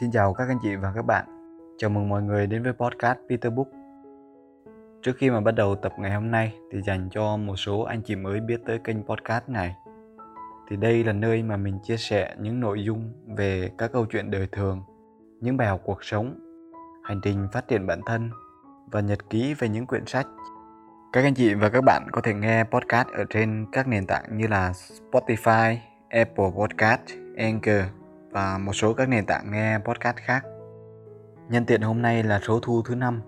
Xin chào các anh chị và các bạn. Chào mừng mọi người đến với podcast Peter Book. Trước khi mà bắt đầu tập ngày hôm nay thì dành cho một số anh chị mới biết tới kênh podcast này. Thì đây là nơi mà mình chia sẻ những nội dung về các câu chuyện đời thường, những bài học cuộc sống, hành trình phát triển bản thân và nhật ký về những quyển sách. Các anh chị và các bạn có thể nghe podcast ở trên các nền tảng như là Spotify, Apple Podcast, Anchor và một số các nền tảng nghe podcast khác. Nhân tiện hôm nay là số thu thứ năm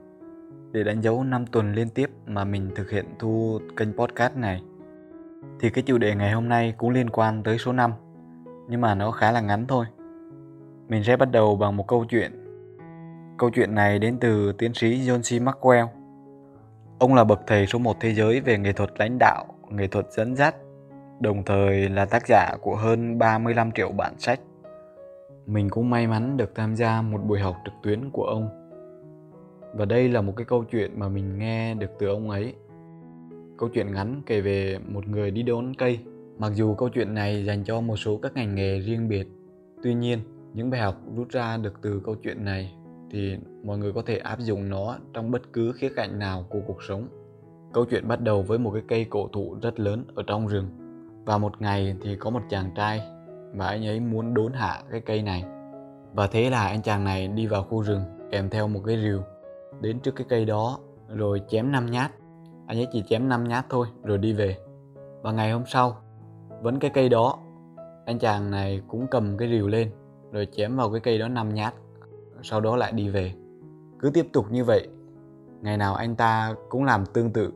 để đánh dấu 5 tuần liên tiếp mà mình thực hiện thu kênh podcast này. Thì cái chủ đề ngày hôm nay cũng liên quan tới số 5, nhưng mà nó khá là ngắn thôi. Mình sẽ bắt đầu bằng một câu chuyện. Câu chuyện này đến từ tiến sĩ John C. Maxwell. Ông là bậc thầy số 1 thế giới về nghệ thuật lãnh đạo, nghệ thuật dẫn dắt, đồng thời là tác giả của hơn 35 triệu bản sách mình cũng may mắn được tham gia một buổi học trực tuyến của ông. Và đây là một cái câu chuyện mà mình nghe được từ ông ấy. Câu chuyện ngắn kể về một người đi đốn cây. Mặc dù câu chuyện này dành cho một số các ngành nghề riêng biệt, tuy nhiên những bài học rút ra được từ câu chuyện này thì mọi người có thể áp dụng nó trong bất cứ khía cạnh nào của cuộc sống. Câu chuyện bắt đầu với một cái cây cổ thụ rất lớn ở trong rừng. Và một ngày thì có một chàng trai và anh ấy muốn đốn hạ cái cây này. Và thế là anh chàng này đi vào khu rừng, kèm theo một cái rìu, đến trước cái cây đó, rồi chém 5 nhát. Anh ấy chỉ chém 5 nhát thôi, rồi đi về. Và ngày hôm sau, vẫn cái cây đó, anh chàng này cũng cầm cái rìu lên, rồi chém vào cái cây đó 5 nhát, sau đó lại đi về. Cứ tiếp tục như vậy, ngày nào anh ta cũng làm tương tự,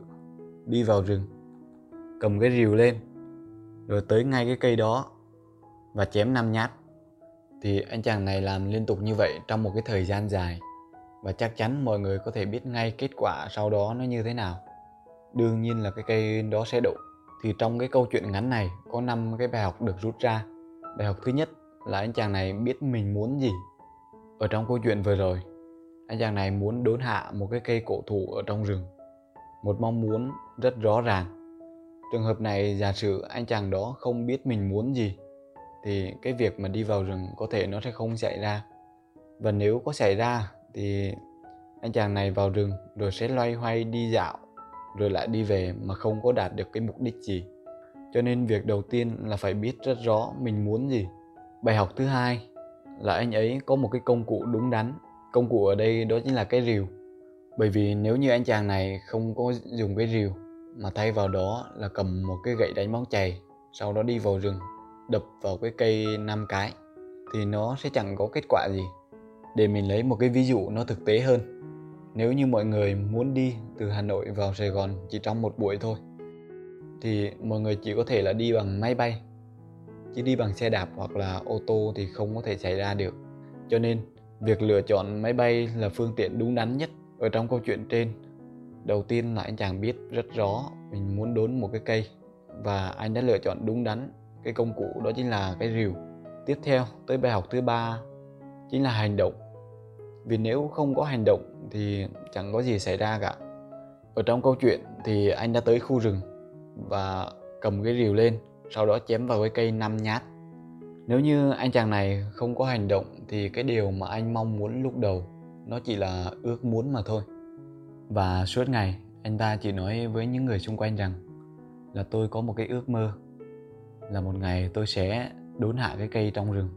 đi vào rừng, cầm cái rìu lên, rồi tới ngay cái cây đó và chém 5 nhát. Thì anh chàng này làm liên tục như vậy trong một cái thời gian dài và chắc chắn mọi người có thể biết ngay kết quả sau đó nó như thế nào. Đương nhiên là cái cây đó sẽ đổ. Thì trong cái câu chuyện ngắn này có 5 cái bài học được rút ra. Bài học thứ nhất là anh chàng này biết mình muốn gì. Ở trong câu chuyện vừa rồi, anh chàng này muốn đốn hạ một cái cây cổ thụ ở trong rừng. Một mong muốn rất rõ ràng. Trường hợp này giả sử anh chàng đó không biết mình muốn gì thì cái việc mà đi vào rừng có thể nó sẽ không xảy ra. Và nếu có xảy ra thì anh chàng này vào rừng rồi sẽ loay hoay đi dạo, rồi lại đi về mà không có đạt được cái mục đích gì. Cho nên việc đầu tiên là phải biết rất rõ mình muốn gì. Bài học thứ hai là anh ấy có một cái công cụ đúng đắn. Công cụ ở đây đó chính là cái rìu. Bởi vì nếu như anh chàng này không có dùng cái rìu mà thay vào đó là cầm một cái gậy đánh bóng chày, sau đó đi vào rừng đập vào cái cây năm cái thì nó sẽ chẳng có kết quả gì. Để mình lấy một cái ví dụ nó thực tế hơn. Nếu như mọi người muốn đi từ hà nội vào sài gòn chỉ trong một buổi thôi, thì mọi người chỉ có thể là đi bằng máy bay. Chứ đi bằng xe đạp hoặc là ô tô thì không có thể xảy ra được. Cho nên, việc lựa chọn máy bay là phương tiện đúng đắn nhất ở trong câu chuyện trên. Đầu tiên là anh chàng biết rất rõ mình muốn đốn một cái cây và anh đã lựa chọn đúng đắn cái công cụ đó chính là cái rìu. Tiếp theo, tới bài học thứ ba, chính là hành động. Vì nếu không có hành động thì chẳng có gì xảy ra cả. Ở trong câu chuyện thì anh đã tới khu rừng và cầm cái rìu lên, sau đó chém vào cái cây năm nhát. Nếu như anh chàng này không có hành động thì cái điều mà anh mong muốn lúc đầu, nó chỉ là ước muốn mà thôi. Và suốt ngày, anh ta chỉ nói với những người xung quanh rằng là tôi có một cái ước mơ là một ngày tôi sẽ đốn hạ cái cây trong rừng.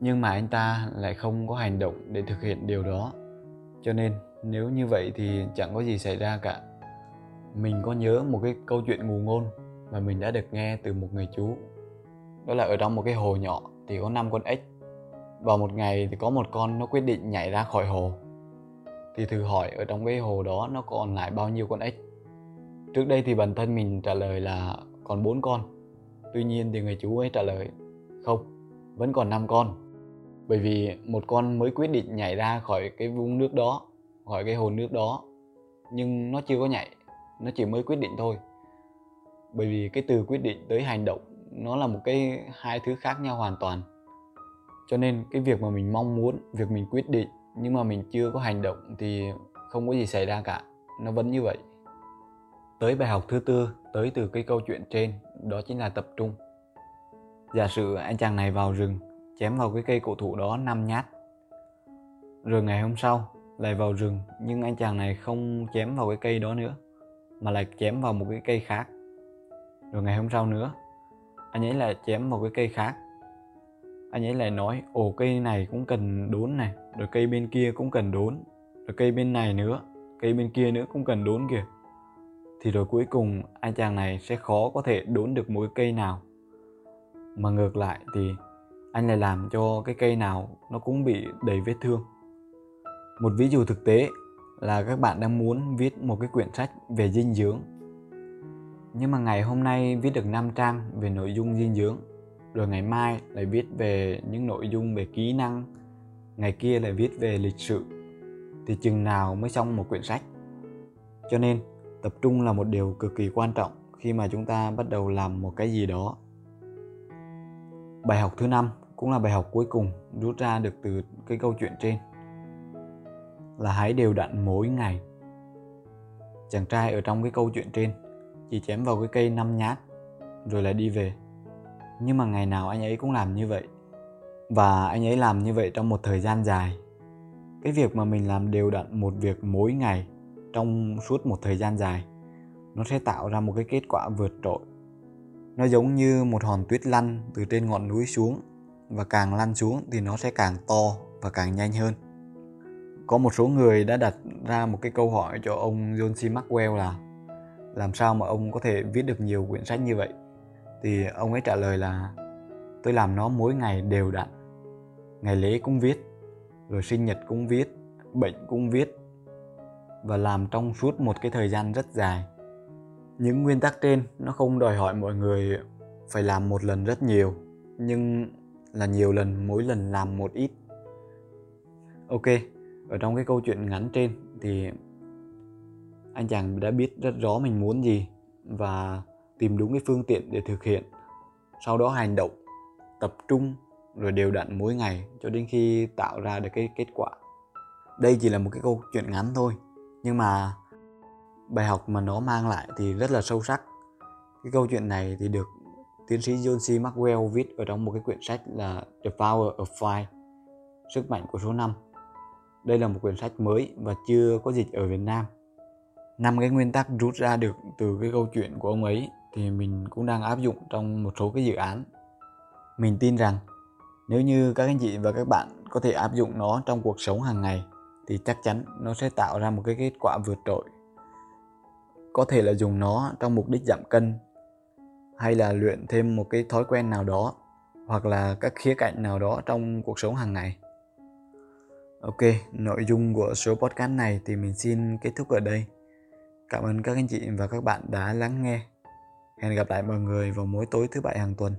Nhưng mà anh ta lại không có hành động để thực hiện điều đó. Cho nên, nếu như vậy thì chẳng có gì xảy ra cả. Mình có nhớ một cái câu chuyện ngụ ngôn mà mình đã được nghe từ một người chú. Đó là ở trong một cái hồ nhỏ thì có năm con ếch. Vào một ngày thì có một con nó quyết định nhảy ra khỏi hồ. Thì thử hỏi ở trong cái hồ đó nó còn lại bao nhiêu con ếch? Trước đây thì bản thân mình trả lời là còn bốn con. Tuy nhiên thì người chú ấy trả lời Không, vẫn còn 5 con. Bởi vì một con mới quyết định nhảy ra khỏi cái vũng nước đó Khỏi cái hồ nước đó Nhưng nó chưa có nhảy Nó chỉ mới quyết định thôi. Bởi vì cái từ quyết định tới hành động Nó là một cái hai thứ khác nhau hoàn toàn. Cho nên cái việc mà mình mong muốn Việc mình quyết định Nhưng mà mình chưa có hành động Thì không có gì xảy ra cả. Nó vẫn như vậy. Tới bài học thứ tư, tới từ cái câu chuyện trên, đó chính là tập trung. Giả sử anh chàng này vào rừng, chém vào cái cây cổ thụ đó năm nhát. Rồi ngày hôm sau, lại vào rừng, nhưng anh chàng này không chém vào cái cây đó nữa, mà lại chém vào một cái cây khác. Rồi ngày hôm sau nữa, anh ấy lại chém vào cái cây khác. Anh ấy lại nói, ồ, cây này cũng cần đốn này, rồi cây bên kia cũng cần đốn, rồi cây bên này nữa, cây bên kia nữa cũng cần đốn kìa thì rồi cuối cùng anh chàng này sẽ khó có thể đốn được mỗi cây nào. Mà ngược lại thì anh lại làm cho cái cây nào nó cũng bị đầy vết thương. Một ví dụ thực tế là các bạn đang muốn viết một cái quyển sách về dinh dưỡng. Nhưng mà ngày hôm nay viết được 5 trang về nội dung dinh dưỡng, rồi ngày mai lại viết về những nội dung về kỹ năng, ngày kia lại viết về lịch sử thì chừng nào mới xong một quyển sách. Cho nên tập trung là một điều cực kỳ quan trọng khi mà chúng ta bắt đầu làm một cái gì đó. Bài học thứ năm cũng là bài học cuối cùng rút ra được từ cái câu chuyện trên, là hãy đều đặn mỗi ngày. Chàng trai ở trong cái câu chuyện trên chỉ chém vào cái cây năm nhát rồi lại đi về. Nhưng mà ngày nào anh ấy cũng làm như vậy, và anh ấy làm như vậy trong một thời gian dài. Cái việc mà mình làm đều đặn một việc mỗi ngày trong suốt một thời gian dài, nó sẽ tạo ra một cái kết quả vượt trội. Nó giống như một hòn tuyết lăn từ trên ngọn núi xuống, và càng lăn xuống thì nó sẽ càng to và càng nhanh hơn. Có một số người đã đặt ra một cái câu hỏi cho ông John C. Maxwell là, làm sao mà ông có thể viết được nhiều quyển sách như vậy? Thì ông ấy trả lời là, tôi làm nó mỗi ngày đều đặn. Ngày lễ cũng viết, rồi sinh nhật cũng viết, bệnh cũng viết và làm trong suốt một cái thời gian rất dài. Những nguyên tắc trên nó không đòi hỏi mọi người phải làm một lần rất nhiều, nhưng là nhiều lần, mỗi lần làm một ít. Ok, ở trong cái câu chuyện ngắn trên thì anh chàng đã biết rất rõ mình muốn gì và tìm đúng cái phương tiện để thực hiện. Sau đó hành động, tập trung rồi đều đặn mỗi ngày cho đến khi tạo ra được cái kết quả. Đây chỉ là một cái câu chuyện ngắn thôi nhưng mà bài học mà nó mang lại thì rất là sâu sắc. Cái câu chuyện này thì được tiến sĩ John C. Maxwell viết ở trong một cái quyển sách là The Power of Five sức mạnh của số 5 đây là một quyển sách mới và chưa có dịch ở Việt Nam. Năm cái nguyên tắc rút ra được từ cái câu chuyện của ông ấy thì mình cũng đang áp dụng trong một số cái dự án. Mình tin rằng nếu như các anh chị và các bạn có thể áp dụng nó trong cuộc sống hàng ngày thì chắc chắn nó sẽ tạo ra một cái kết quả vượt trội. Có thể là dùng nó trong mục đích giảm cân, hay là luyện thêm một cái thói quen nào đó, hoặc là các khía cạnh nào đó trong cuộc sống hàng ngày. Ok, nội dung của số podcast này thì mình xin kết thúc ở đây. Cảm ơn các anh chị và các bạn đã lắng nghe. Hẹn gặp lại mọi người vào mỗi tối thứ bảy hàng tuần.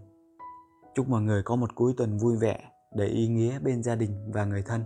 Chúc mọi người có một cuối tuần vui vẻ, đầy ý nghĩa bên gia đình và người thân.